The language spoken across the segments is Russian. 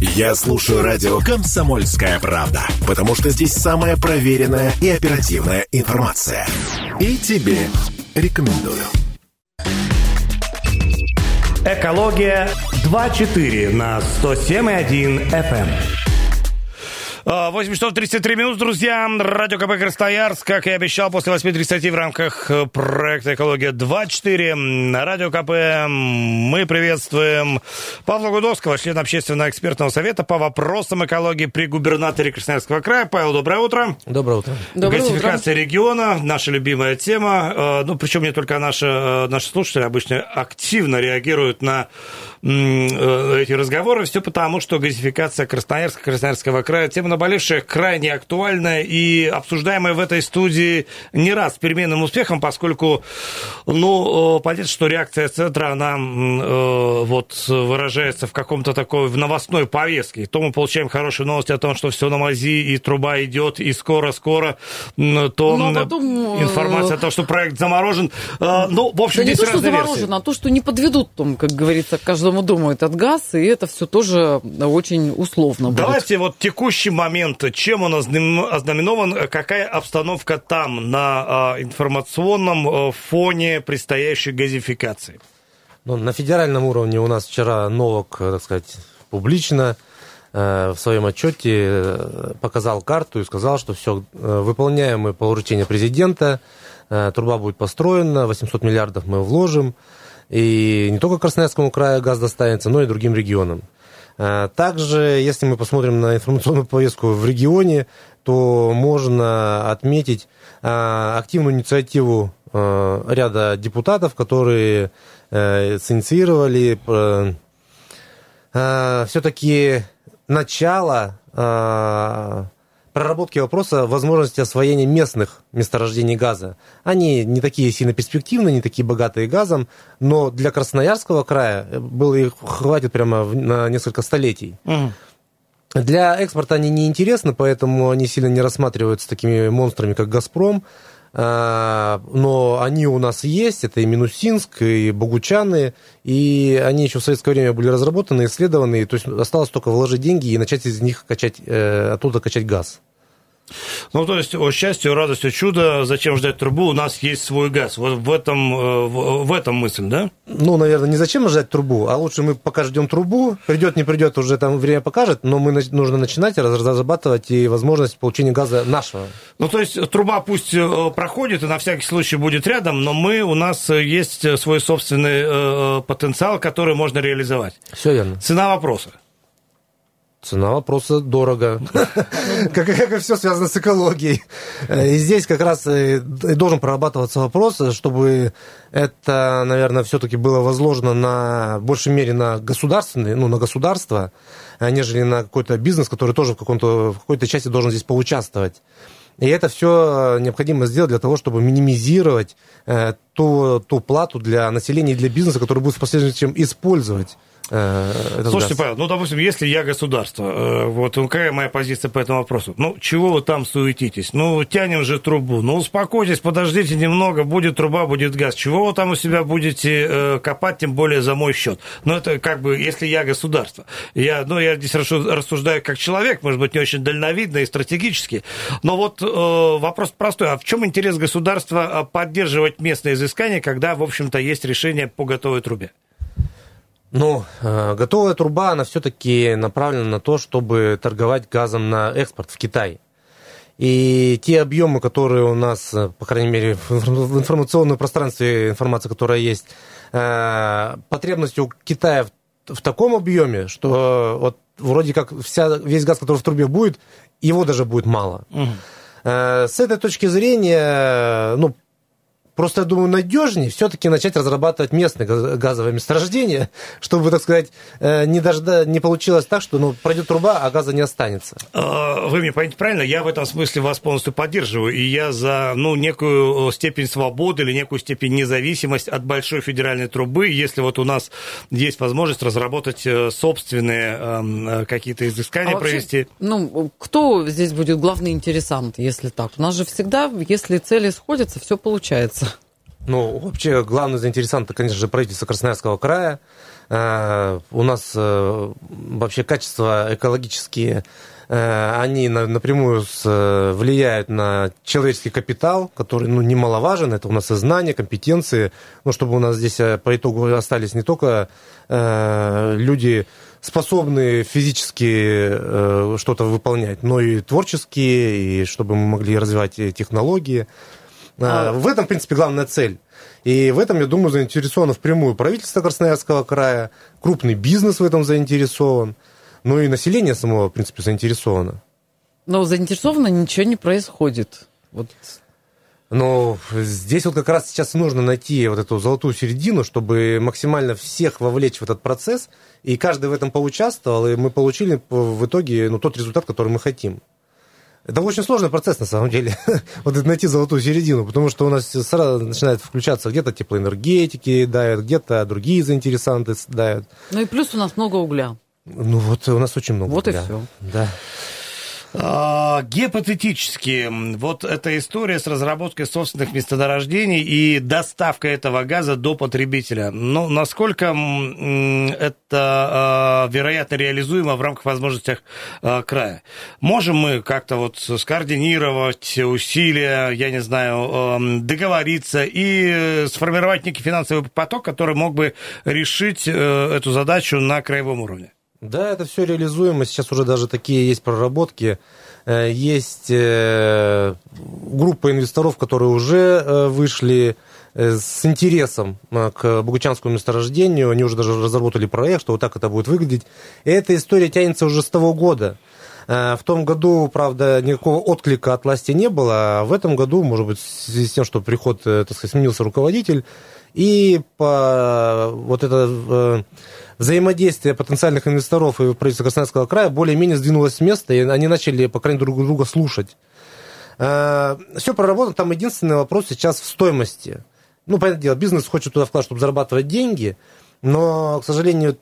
Я слушаю радио «Комсомольская правда», потому что здесь самая проверенная и оперативная информация. И тебе рекомендую. Экология 2.4 на 107.1 FM. 8 часов 33 минут, друзья. Радио КП Красноярск, как и обещал, после 8.30 в рамках э, проекта «Экология 2.4». На Радио КП мы приветствуем Павла Гудовского, члена общественного экспертного совета по вопросам экологии при губернаторе Красноярского края. Павел, доброе утро. Доброе утро. Доброе Газификация утро. региона, наша любимая тема. Э, ну, причем не только наши, э, наши слушатели обычно активно реагируют на эти разговоры. Все потому, что газификация Красноярска, Красноярского края, тема наболевшая, крайне актуальная и обсуждаемая в этой студии не раз с переменным успехом, поскольку, ну, понятно, что реакция центра, она вот выражается в каком-то такой, в новостной повестке. То мы получаем хорошие новости о том, что все на мази, и труба идет, и скоро-скоро, то Но потом... информация о том, что проект заморожен. Ну, в общем, да здесь не то, что заморожен, версии. а то, что не подведут, там, как говорится, каждому дому этот газ, и это все тоже очень условно будет. Давайте вот текущий момент, чем он ознаменован, какая обстановка там на а, информационном а, фоне предстоящей газификации? Ну, на федеральном уровне у нас вчера Новок, так сказать, публично э, в своем отчете э, показал карту и сказал, что все э, выполняемое по поручению президента, труба будет построена, 800 миллиардов мы вложим, и не только Красноярскому краю газ достанется, но и другим регионам. Также, если мы посмотрим на информационную повестку в регионе, то можно отметить активную инициативу ряда депутатов, которые синициировали все-таки начало проработки вопроса возможности освоения местных месторождений газа. Они не такие сильно перспективные, не такие богатые газом, но для Красноярского края было их хватит прямо на несколько столетий. Угу. Для экспорта они не интересны, поэтому они сильно не рассматриваются такими монстрами, как «Газпром». Но они у нас есть, это и Минусинск, и Богучаны, и они еще в советское время были разработаны, исследованы, то есть осталось только вложить деньги и начать из них качать, оттуда качать газ. Ну, то есть, о счастье, о радости, о чудо, зачем ждать трубу, у нас есть свой газ. Вот в этом, в этом мысль, да? Ну, наверное, не зачем ждать трубу, а лучше мы пока ждем трубу, придет, не придет, уже там время покажет, но мы нужно начинать разрабатывать и возможность получения газа нашего. Ну, то есть, труба пусть проходит и на всякий случай будет рядом, но мы, у нас есть свой собственный потенциал, который можно реализовать. Все верно. Цена вопроса. Цена вопроса дорого. как, и все связано с экологией. И здесь как раз должен прорабатываться вопрос, чтобы это, наверное, все-таки было возложено на большей мере на государственные, ну, на государство, нежели на какой-то бизнес, который тоже в, каком-то, в какой-то части должен здесь поучаствовать. И это все необходимо сделать для того, чтобы минимизировать э, ту, ту плату для населения и для бизнеса, который будет в последующем использовать этот Слушайте, газ. Павел, ну, допустим, если я государство, вот ну, какая моя позиция по этому вопросу? Ну, чего вы там суетитесь? Ну, тянем же трубу. Ну, успокойтесь, подождите немного, будет труба, будет газ. Чего вы там у себя будете э, копать, тем более за мой счет? Ну, это как бы, если я государство. Я, ну, я здесь рассуждаю как человек, может быть, не очень дальновидно и стратегически. Но вот э, вопрос простой. А в чем интерес государства поддерживать местные изыскания, когда, в общем-то, есть решение по готовой трубе? Ну, готовая труба, она все-таки направлена на то, чтобы торговать газом на экспорт в Китай. И те объемы, которые у нас, по крайней мере, в информационном пространстве, информация, которая есть, потребность у Китая в, в таком объеме, что вот вроде как вся, весь газ, который в трубе будет, его даже будет мало. Угу. С этой точки зрения, ну, Просто, я думаю, надежнее все-таки начать разрабатывать местные газовые месторождения, чтобы, так сказать, э, не, дожда... не получилось так, что ну, пройдет труба, а газа не останется. А, вы меня поймите правильно, я в этом смысле вас полностью поддерживаю, и я за ну, некую степень свободы или некую степень независимости от большой федеральной трубы, если вот у нас есть возможность разработать э, собственные э, какие-то изыскания а вообще, провести. Ну, кто здесь будет главный интересант, если так? У нас же всегда, если цели сходятся, все получается. Ну, вообще, главный заинтересант, конечно же, правительство Красноярского края. У нас вообще качество экологические они напрямую влияют на человеческий капитал, который ну, немаловажен. Это у нас и знания, компетенции. Ну, чтобы у нас здесь по итогу остались не только люди способны физически э, что-то выполнять, но и творческие, и чтобы мы могли развивать технологии. А... В этом, в принципе, главная цель. И в этом, я думаю, заинтересовано впрямую правительство Красноярского края, крупный бизнес в этом заинтересован, ну и население само, в принципе, заинтересовано. Но заинтересовано ничего не происходит. Вот но здесь вот как раз сейчас нужно найти вот эту золотую середину, чтобы максимально всех вовлечь в этот процесс, и каждый в этом поучаствовал, и мы получили в итоге ну, тот результат, который мы хотим. Это очень сложный процесс, на самом деле, вот найти золотую середину, потому что у нас сразу начинает включаться где-то теплоэнергетики давят, где-то другие заинтересанты давят. Ну и плюс у нас много угля. Ну вот у нас очень много вот угля. Вот и все. Да. А, гипотетически, вот эта история с разработкой собственных месторождений и доставкой этого газа до потребителя, ну, насколько это а, вероятно реализуемо в рамках возможностей а, края? Можем мы как-то вот скоординировать усилия, я не знаю, договориться и сформировать некий финансовый поток, который мог бы решить э, эту задачу на краевом уровне? Да, это все реализуемо. Сейчас уже даже такие есть проработки. Э, есть э, группа инвесторов, которые уже э, вышли с интересом к Богучанскому месторождению. Они уже даже разработали проект, что вот так это будет выглядеть. И эта история тянется уже с того года. В том году, правда, никакого отклика от власти не было, а в этом году, может быть, в связи с тем, что приход, так сказать, сменился руководитель, и по вот это взаимодействие потенциальных инвесторов и правительства Красноярского края более-менее сдвинулось с места, и они начали, по крайней мере, друг друга слушать. Э, Все проработано, там единственный вопрос сейчас в стоимости. Ну, понятное дело, бизнес хочет туда вкладывать, чтобы зарабатывать деньги, но, к сожалению,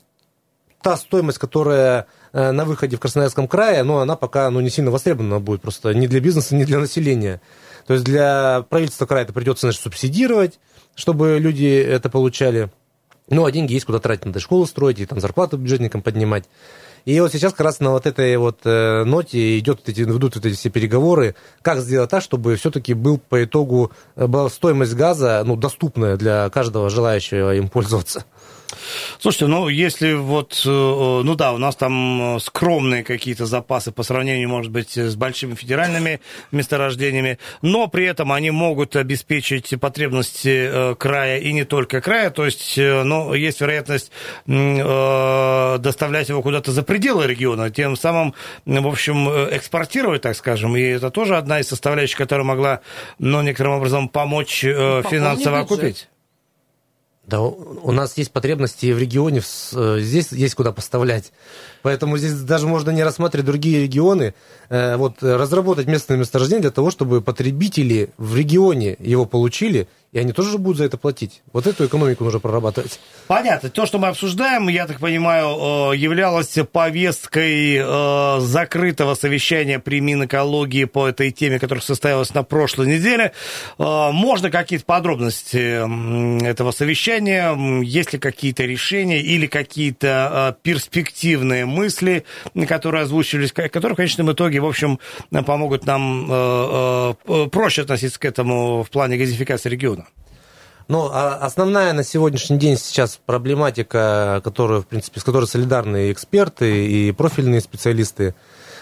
та стоимость, которая э, на выходе в Красноярском крае, ну, она пока ну, не сильно востребована будет просто ни для бизнеса, ни для населения. То есть для правительства края это придется, значит, субсидировать, чтобы люди это получали. Ну, а деньги есть куда тратить, надо школу строить, и там зарплату бюджетникам поднимать. И вот сейчас как раз на вот этой вот э, ноте идет эти, ведут вот эти все переговоры, как сделать так, чтобы все-таки был по итогу э, была стоимость газа ну, доступная для каждого желающего им пользоваться. Слушайте, ну, если вот, э, ну да, у нас там скромные какие-то запасы по сравнению, может быть, с большими федеральными месторождениями, но при этом они могут обеспечить потребности э, края и не только края, то есть, э, ну, есть вероятность доставлять его куда-то за пределы региона, тем самым, в общем, экспортировать, так скажем, и это тоже одна из составляющих, которая могла, ну, некоторым образом помочь финансово окупить. Да, у нас есть потребности в регионе, э, здесь есть куда поставлять. Поэтому здесь даже можно не рассматривать другие регионы, э, вот, разработать местное месторождение для того, чтобы потребители в регионе его получили и они тоже будут за это платить. Вот эту экономику нужно прорабатывать. Понятно. То, что мы обсуждаем, я так понимаю, э, являлось повесткой э, закрытого совещания при Минэкологии по этой теме, которая состоялась на прошлой неделе. Э, можно какие-то подробности этого совещания? Есть ли какие-то решения или какие-то перспективные мысли, которые озвучивались, которые в конечном итоге, в общем, помогут нам проще относиться к этому в плане газификации региона? Ну, а основная на сегодняшний день сейчас проблематика, которую, в принципе, с которой солидарны эксперты, и профильные специалисты,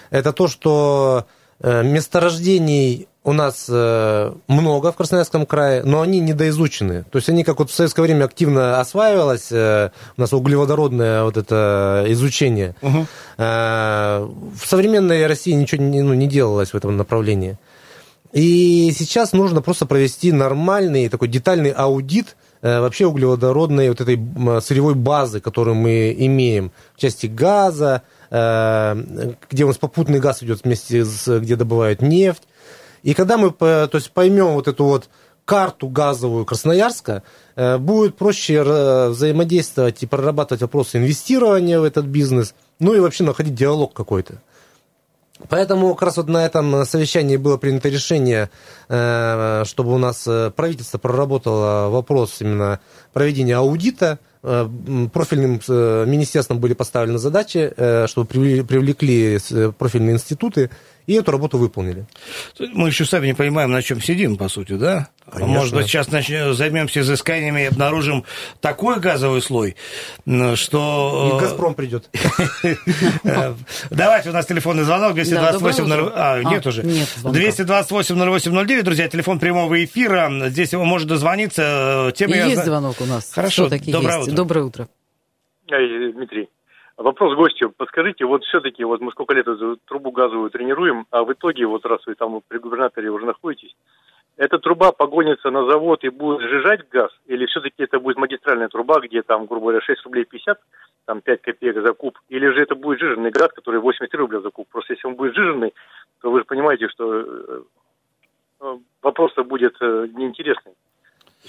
это то, что э, месторождений у нас э, много в Красноярском крае, но они недоизучены. То есть они, как вот в советское время активно осваивалось, э, у нас углеводородное вот это изучение. Угу. В современной России ничего не, ну, не делалось в этом направлении. И сейчас нужно просто провести нормальный такой детальный аудит э, вообще углеводородной вот этой сырьевой базы, которую мы имеем в части газа, э, где у нас попутный газ идет вместе с, где добывают нефть. И когда мы то есть, поймем вот эту вот карту газовую Красноярска, э, будет проще взаимодействовать и прорабатывать вопросы инвестирования в этот бизнес, ну и вообще находить диалог какой-то. Поэтому как раз вот на этом совещании было принято решение, э, чтобы у нас э, правительство проработало вопрос именно проведения аудита. Э, профильным министерством были поставлены задачи, чтобы привлекли профильные институты и эту работу выполнили. Мы еще сами не понимаем, на чем сидим, по сути, да? Конечно. Может быть, сейчас начнем, займемся изысканиями и обнаружим такой газовый слой, что... И «Газпром» придет. Давайте, у нас телефонный звонок 228... А, нет уже. 228-08-09, друзья, телефон прямого эфира. Здесь его может дозвониться. Тема есть звонок у нас. Хорошо, доброе утро. Доброе утро. Дмитрий. Вопрос гостю. Подскажите, вот все-таки, вот мы сколько лет эту трубу газовую тренируем, а в итоге, вот раз вы там при губернаторе уже находитесь, эта труба погонится на завод и будет сжижать газ? Или все-таки это будет магистральная труба, где там, грубо говоря, 6 рублей 50, там 5 копеек за куб? Или же это будет жиженный газ, который 80 рублей за куб? Просто если он будет жиженный, то вы же понимаете, что э, э, вопрос-то будет э, неинтересный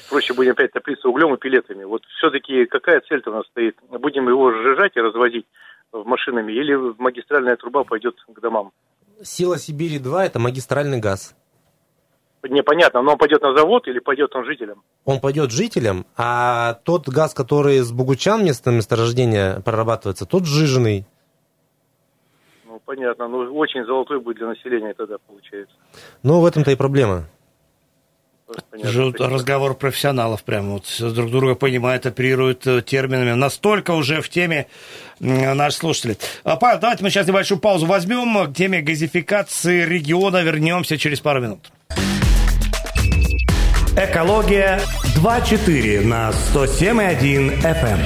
проще будем опять топлиться углем и пилетами. Вот все-таки какая цель-то у нас стоит? Будем его сжижать и развозить машинами или магистральная труба пойдет к домам? Сила Сибири-2 – это магистральный газ. Непонятно, но он пойдет на завод или пойдет он жителям? Он пойдет жителям, а тот газ, который с Бугучан место месторождения прорабатывается, тот сжиженный. Ну, понятно. Ну, очень золотой будет для населения тогда получается. Ну, в этом-то и проблема. Понятно, разговор профессионалов прямо вот друг друга понимают, оперируют э, терминами. Настолько уже в теме наши слушатели. А, Павел, давайте мы сейчас небольшую паузу возьмем. К теме газификации региона вернемся через пару минут. Экология 2.4 на 107.1 FM. Эм.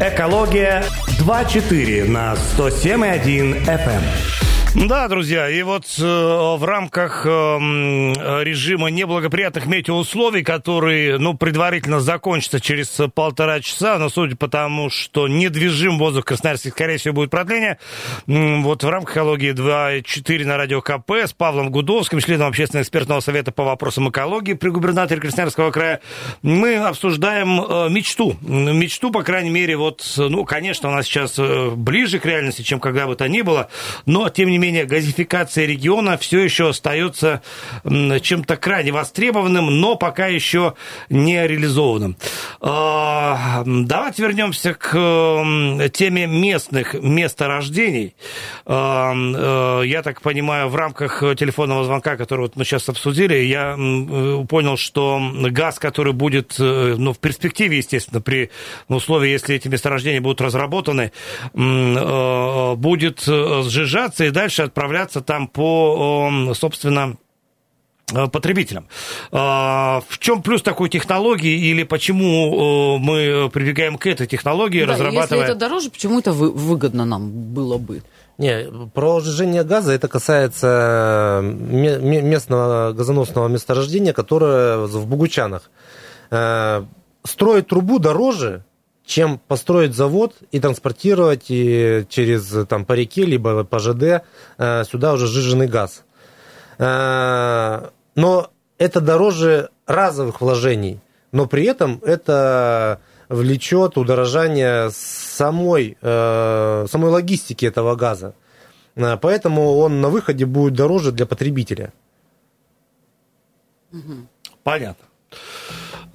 Экология 2.4 на 107.1 FM. Да, друзья, и вот э, в рамках э, режима неблагоприятных метеоусловий, который, ну, предварительно закончится через полтора часа, но судя по тому, что недвижим воздух в Красноярске, скорее всего, будет продление, э, вот в рамках экологии 2.4 на радио КП с Павлом Гудовским, членом общественного экспертного совета по вопросам экологии при губернаторе Красноярского края, мы обсуждаем э, мечту. Мечту, по крайней мере, вот, ну, конечно, у нас сейчас э, ближе к реальности, чем когда бы то ни было, но, тем не менее, менее, газификация региона все еще остается чем-то крайне востребованным, но пока еще не реализованным. А, давайте вернемся к теме местных месторождений. А, э, я так понимаю, в рамках телефонного звонка, который мы сейчас обсудили, я понял, что газ, который будет, э, ну, в перспективе, естественно, при условии, если эти месторождения будут разработаны, э, будет сжижаться и дальше дальше отправляться там по, собственно, э, потребителям. А, в чем плюс такой технологии или почему мы прибегаем к этой технологии, да, разрабатывая... Если это дороже, почему это выгодно нам было бы? Не, про сжижение газа это касается местного газоносного месторождения, которое в Бугучанах. Э, строить трубу дороже, чем построить завод и транспортировать и через там, по реке, либо по ЖД э, сюда уже сжиженный газ. Э, но это дороже разовых вложений, но при этом это влечет удорожание самой, э, самой логистики этого газа. Поэтому он на выходе будет дороже для потребителя. Понятно.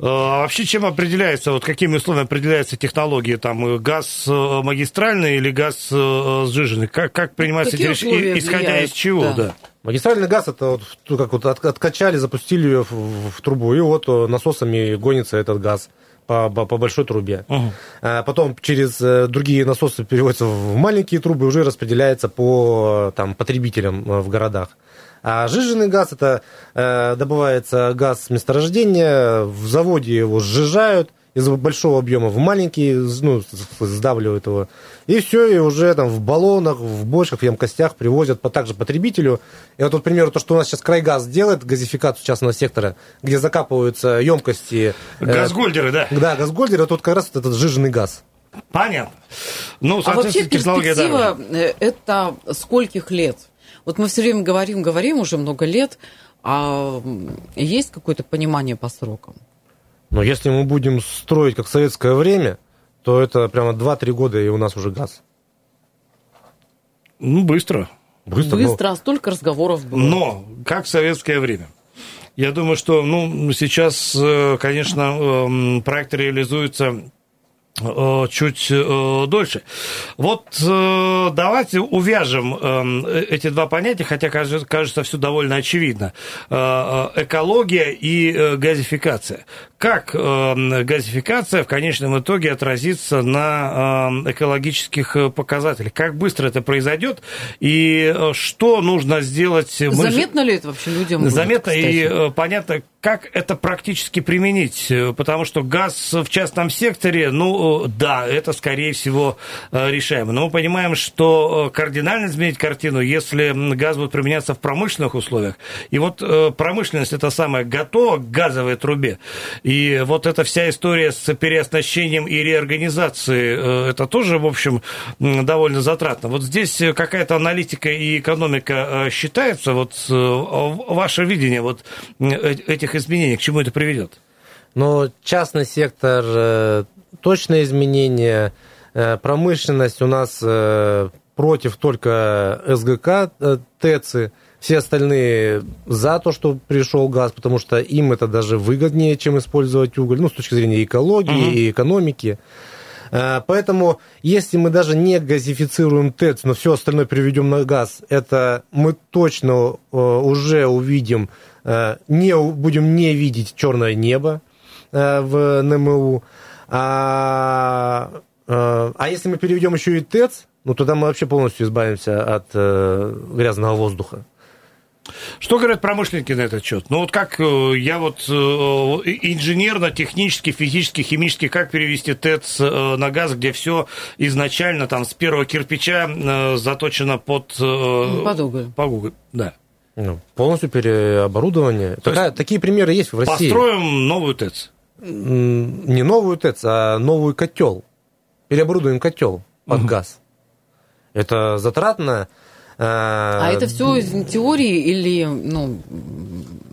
А вообще, чем определяется, вот какими условиями определяются технологии, там, э, газ э, магистральный или газ э, сжиженный? Как, как принимается эти решения, исходя из чего, да. да? Магистральный газ это вот как вот откачали, запустили ее в, в трубу, и вот насосами гонится этот газ по, по большой трубе. Угу. А потом через другие насосы переводятся в маленькие трубы и уже распределяется по там, потребителям в городах. А жиженный газ это э, добывается газ с месторождения, в заводе его сжижают из большого объема в маленький, ну, сдавливают его. И все, и уже там в баллонах, в бочках, в емкостях привозят по, также потребителю. И вот, вот, к примеру, то, что у нас сейчас Крайгаз делает, газификацию частного сектора, где закапываются емкости. Э, газгольдеры, э, да? Да, газгольдеры, тут как раз вот этот жиженный газ. Понятно. Ну, а вообще перспектива да. Э, это скольких лет? Вот мы все время говорим, говорим уже много лет, а есть какое-то понимание по срокам? Но если мы будем строить как в советское время, то это прямо 2-3 года, и у нас уже газ. Ну, быстро. Быстро, Быстро, но... а столько разговоров было. Но, как в советское время. Я думаю, что ну, сейчас, конечно, эм, проект реализуется Э, чуть э, дольше. Вот э, давайте увяжем эти два понятия, хотя кажется, кажется все довольно очевидно. Экология и газификация. Как газификация в конечном итоге отразится на экологических показателях? Как быстро это произойдет? И что нужно сделать? Заметно ли это вообще людям? Заметно будет, и понятно, как это практически применить? Потому что газ в частном секторе, ну да, это скорее всего э, решаемо. Но мы понимаем, что э, кардинально изменить картину, если газ будет применяться в промышленных условиях. И вот э, промышленность это самое готова к газовой трубе. И вот эта вся история с переоснащением и реорганизацией, это тоже, в общем, довольно затратно. Вот здесь какая-то аналитика и экономика считается, вот ваше видение вот этих изменений, к чему это приведет? Но частный сектор, э, точное изменение, э, промышленность у нас э, против только СГК, ТЭЦы, все остальные за то, что пришел газ, потому что им это даже выгоднее, чем использовать уголь, ну, с точки зрения экологии угу. и экономики. Поэтому, если мы даже не газифицируем ТЭЦ, но все остальное приведем на газ, это мы точно уже увидим Э, не, будем не видеть черное небо э, в НМУ. А, э, а если мы переведем еще и ТЭЦ, ну тогда мы вообще полностью избавимся от грязного воздуха. Что говорят промышленники на этот счет? Ну вот как я вот инженерно, технически, физически, химически, как перевести ТЭЦ на газ, где все изначально там с первого кирпича заточено под... Под уголь. По уголь, да. Ну, полностью переоборудование. Такая, такие примеры есть в России. Построим новую ТЭЦ. Не новую ТЭЦ, а новый котел. Переоборудуем котел под угу. газ. Это затратно. А, а это все из теории или ну,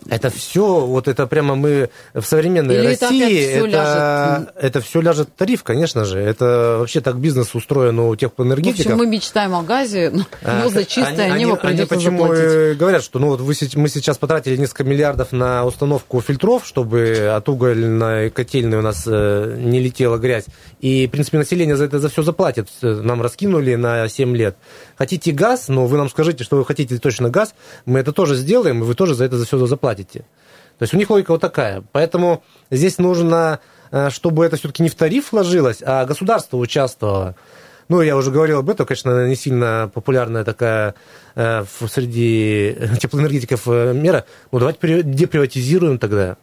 это все, вот это прямо мы в современной Или России, это, это, ляжет... это все ляжет тариф, конечно же. Это вообще так бизнес устроен у теплоэнергетиков. В общем, мы мечтаем о газе, но а, за чистое они, небо они, придется они почему заплатить. говорят, что ну вот вы, мы сейчас потратили несколько миллиардов на установку фильтров, чтобы от угольной котельной у нас э, не летела грязь. И, в принципе, население за это за все заплатит. Нам раскинули на 7 лет. Хотите газ, но вы нам скажите, что вы хотите точно газ, мы это тоже сделаем, и вы тоже за это за все заплатите платите. То есть у них логика вот такая. Поэтому здесь нужно, э, чтобы это все-таки не в тариф вложилось, а государство участвовало. Ну, я уже говорил об этом, конечно, не сильно популярная такая э, среди теплоэнергетиков э, мера. Ну, давайте деприватизируем тогда.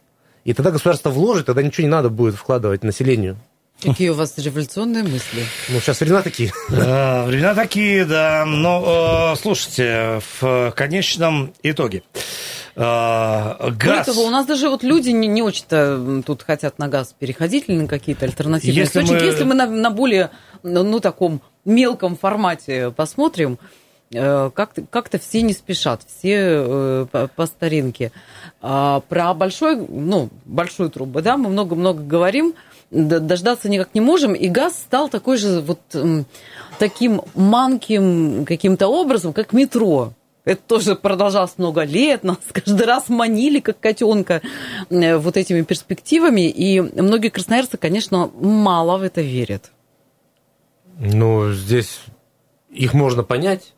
И тогда государство вложит, тогда ничего не надо будет вкладывать населению. Какие у вас революционные мысли? Ну, сейчас времена такие. Да, времена такие, да. Но, слушайте, в конечном итоге э, газ. Того, у нас даже вот люди не, не очень-то тут хотят на газ переходить или на какие-то альтернативные если источники. Мы... Если мы на, на более, ну, таком мелком формате посмотрим, э, как-то, как-то все не спешат, все э, по, по старинке. А про большой, ну, большую трубу, да, мы много-много говорим, дождаться никак не можем, и газ стал такой же вот таким манким каким-то образом, как метро. Это тоже продолжалось много лет, нас каждый раз манили, как котенка, э, вот этими перспективами. И многие красноярцы, конечно, мало в это верят. Ну, здесь их можно понять.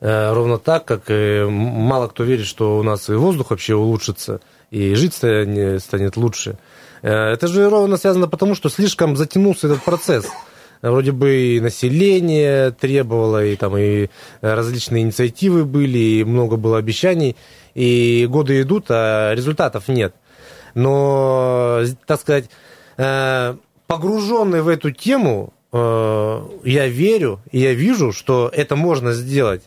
Э, ровно так, как и мало кто верит, что у нас и воздух вообще улучшится, и жить станет лучше. Э, это же ровно связано потому, что слишком затянулся этот процесс вроде бы и население требовало, и там и различные инициативы были, и много было обещаний, и годы идут, а результатов нет. Но, так сказать, э, погруженный в эту тему, э, я верю, и я вижу, что это можно сделать.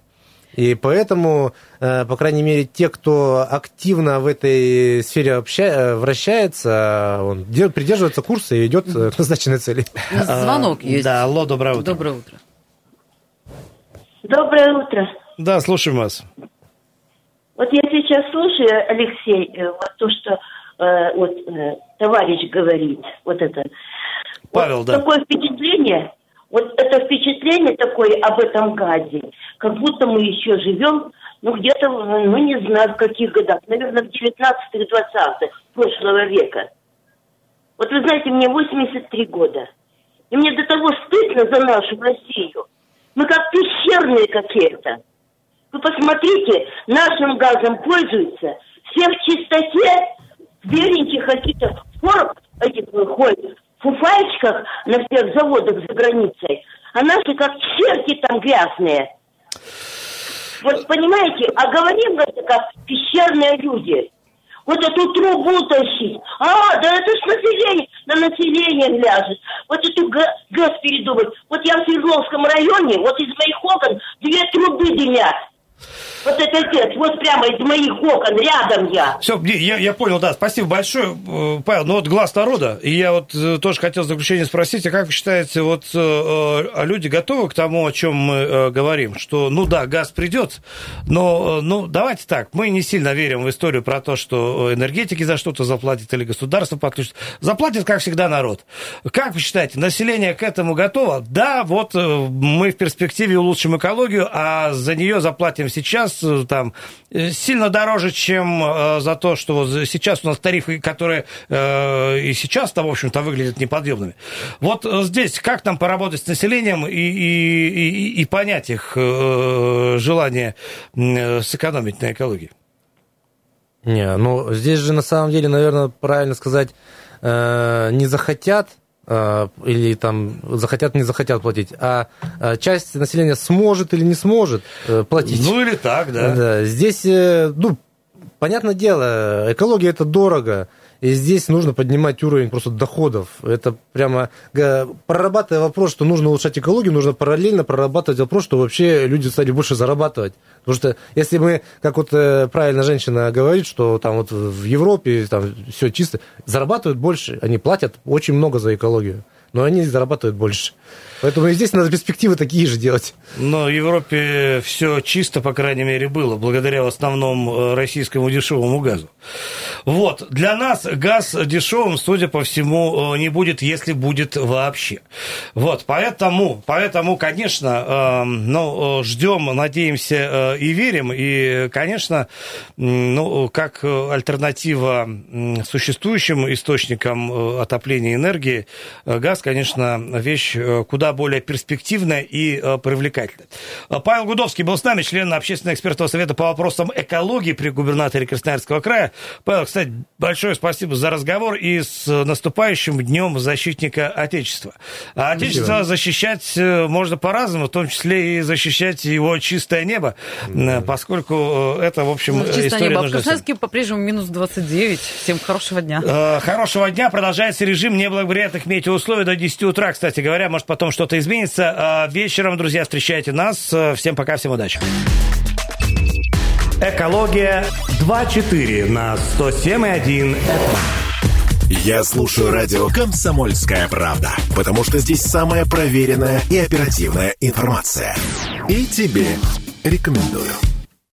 И поэтому, э, по крайней мере, те, кто активно в этой сфере обща... Э, вращается, он придерживается курса и идет к назначенной цели. Звонок есть. Да, алло, доброе утро. Доброе утро. Доброе утро. Да, слушаем вас. Вот я сейчас слушаю, Алексей, э, вот то, что э, вот, э, товарищ говорит, вот это. Павел, вот да. Такое впечатление, вот это впечатление такое об этом газе, как будто мы еще живем ну, где-то, ну, не знаю, в каких годах, наверное, в 19-х, 20-х прошлого века. Вот вы знаете, мне 83 года. И мне до того стыдно за нашу Россию. Мы как пещерные какие-то. Вы посмотрите, нашим газом пользуются. Все в чистоте, беленьких каких-то форм, этих ходят, фуфайчиках на всех заводах за границей. А наши как черти там грязные. Вот понимаете, а говорим это как пещерные люди. Вот эту трубу тащить. А, да это ж население, на население ляжет. Вот эту газ передумать. Вот я в Свердловском районе, вот из моих окон две трубы дымят. Отец, вот прямо из моих окон, рядом я. Все, я, я понял, да, спасибо большое, э, Павел. Ну вот глаз народа, и я вот э, тоже хотел заключение спросить, а как вы считаете, вот э, а люди готовы к тому, о чем мы говорим, что, ну да, газ придет, но, ну, давайте так, мы не сильно верим в историю про то, что энергетики за что-то заплатят или государство подключит. Заплатит, как всегда, народ. Как вы считаете, население к этому готово? Да, вот мы в перспективе улучшим экологию, а за нее заплатим сейчас э, там э, сильно дороже, чем э, за то, что вот сейчас у нас тарифы, которые и сейчас-то, в общем-то, выглядят неподъемными. Вот здесь как нам поработать с населением и, и, и, и понять их желание сэкономить на экологии? Не, ну здесь же на самом деле, наверное, правильно сказать, не захотят Э, или там захотят, не захотят платить, а э, часть населения сможет или не сможет э, платить. Ну или так, да. да. Здесь, ну, понятное дело, экология это дорого, и здесь нужно поднимать уровень просто доходов. Это прямо прорабатывая вопрос, что нужно улучшать экологию, нужно параллельно прорабатывать вопрос, что вообще люди стали больше зарабатывать. Потому что если мы, как вот правильно женщина говорит, что там вот в Европе там все чисто, зарабатывают больше, они платят очень много за экологию, но они зарабатывают больше. Поэтому и здесь надо перспективы такие же делать. Но в Европе все чисто, по крайней мере, было, благодаря в основном э, российскому дешевому газу. Вот, для нас газ дешевым, судя по всему, э, не будет, если будет вообще. Вот, поэтому, поэтому конечно, эм, ну, ждем, надеемся и верим. И, конечно, ну, как альтернатива существующим источникам отопления энергии, газ, конечно, вещь куда более перспективная и э, привлекательная. Э, Павел Гудовский был с нами, член общественного экспертного совета по вопросам экологии при губернаторе Красноярского края. Павел, кстати, большое спасибо за разговор и с наступающим Днем Защитника Отечества. А Отечество Спасибо. защищать э, можно по-разному, в том числе и защищать его чистое небо, да. поскольку это, в общем, ну, чистое история небо. А в Красноярске по-прежнему минус 29. Всем хорошего дня. Хорошего дня. Продолжается режим неблагоприятных метеоусловий до 10 утра, кстати говоря. Может, потом что-то изменится. А вечером, друзья, встречайте нас. Всем пока, всем удачи. Экология 2.4 на 107.1 Я слушаю радио «Комсомольская правда», потому что здесь самая проверенная и оперативная информация. И тебе рекомендую.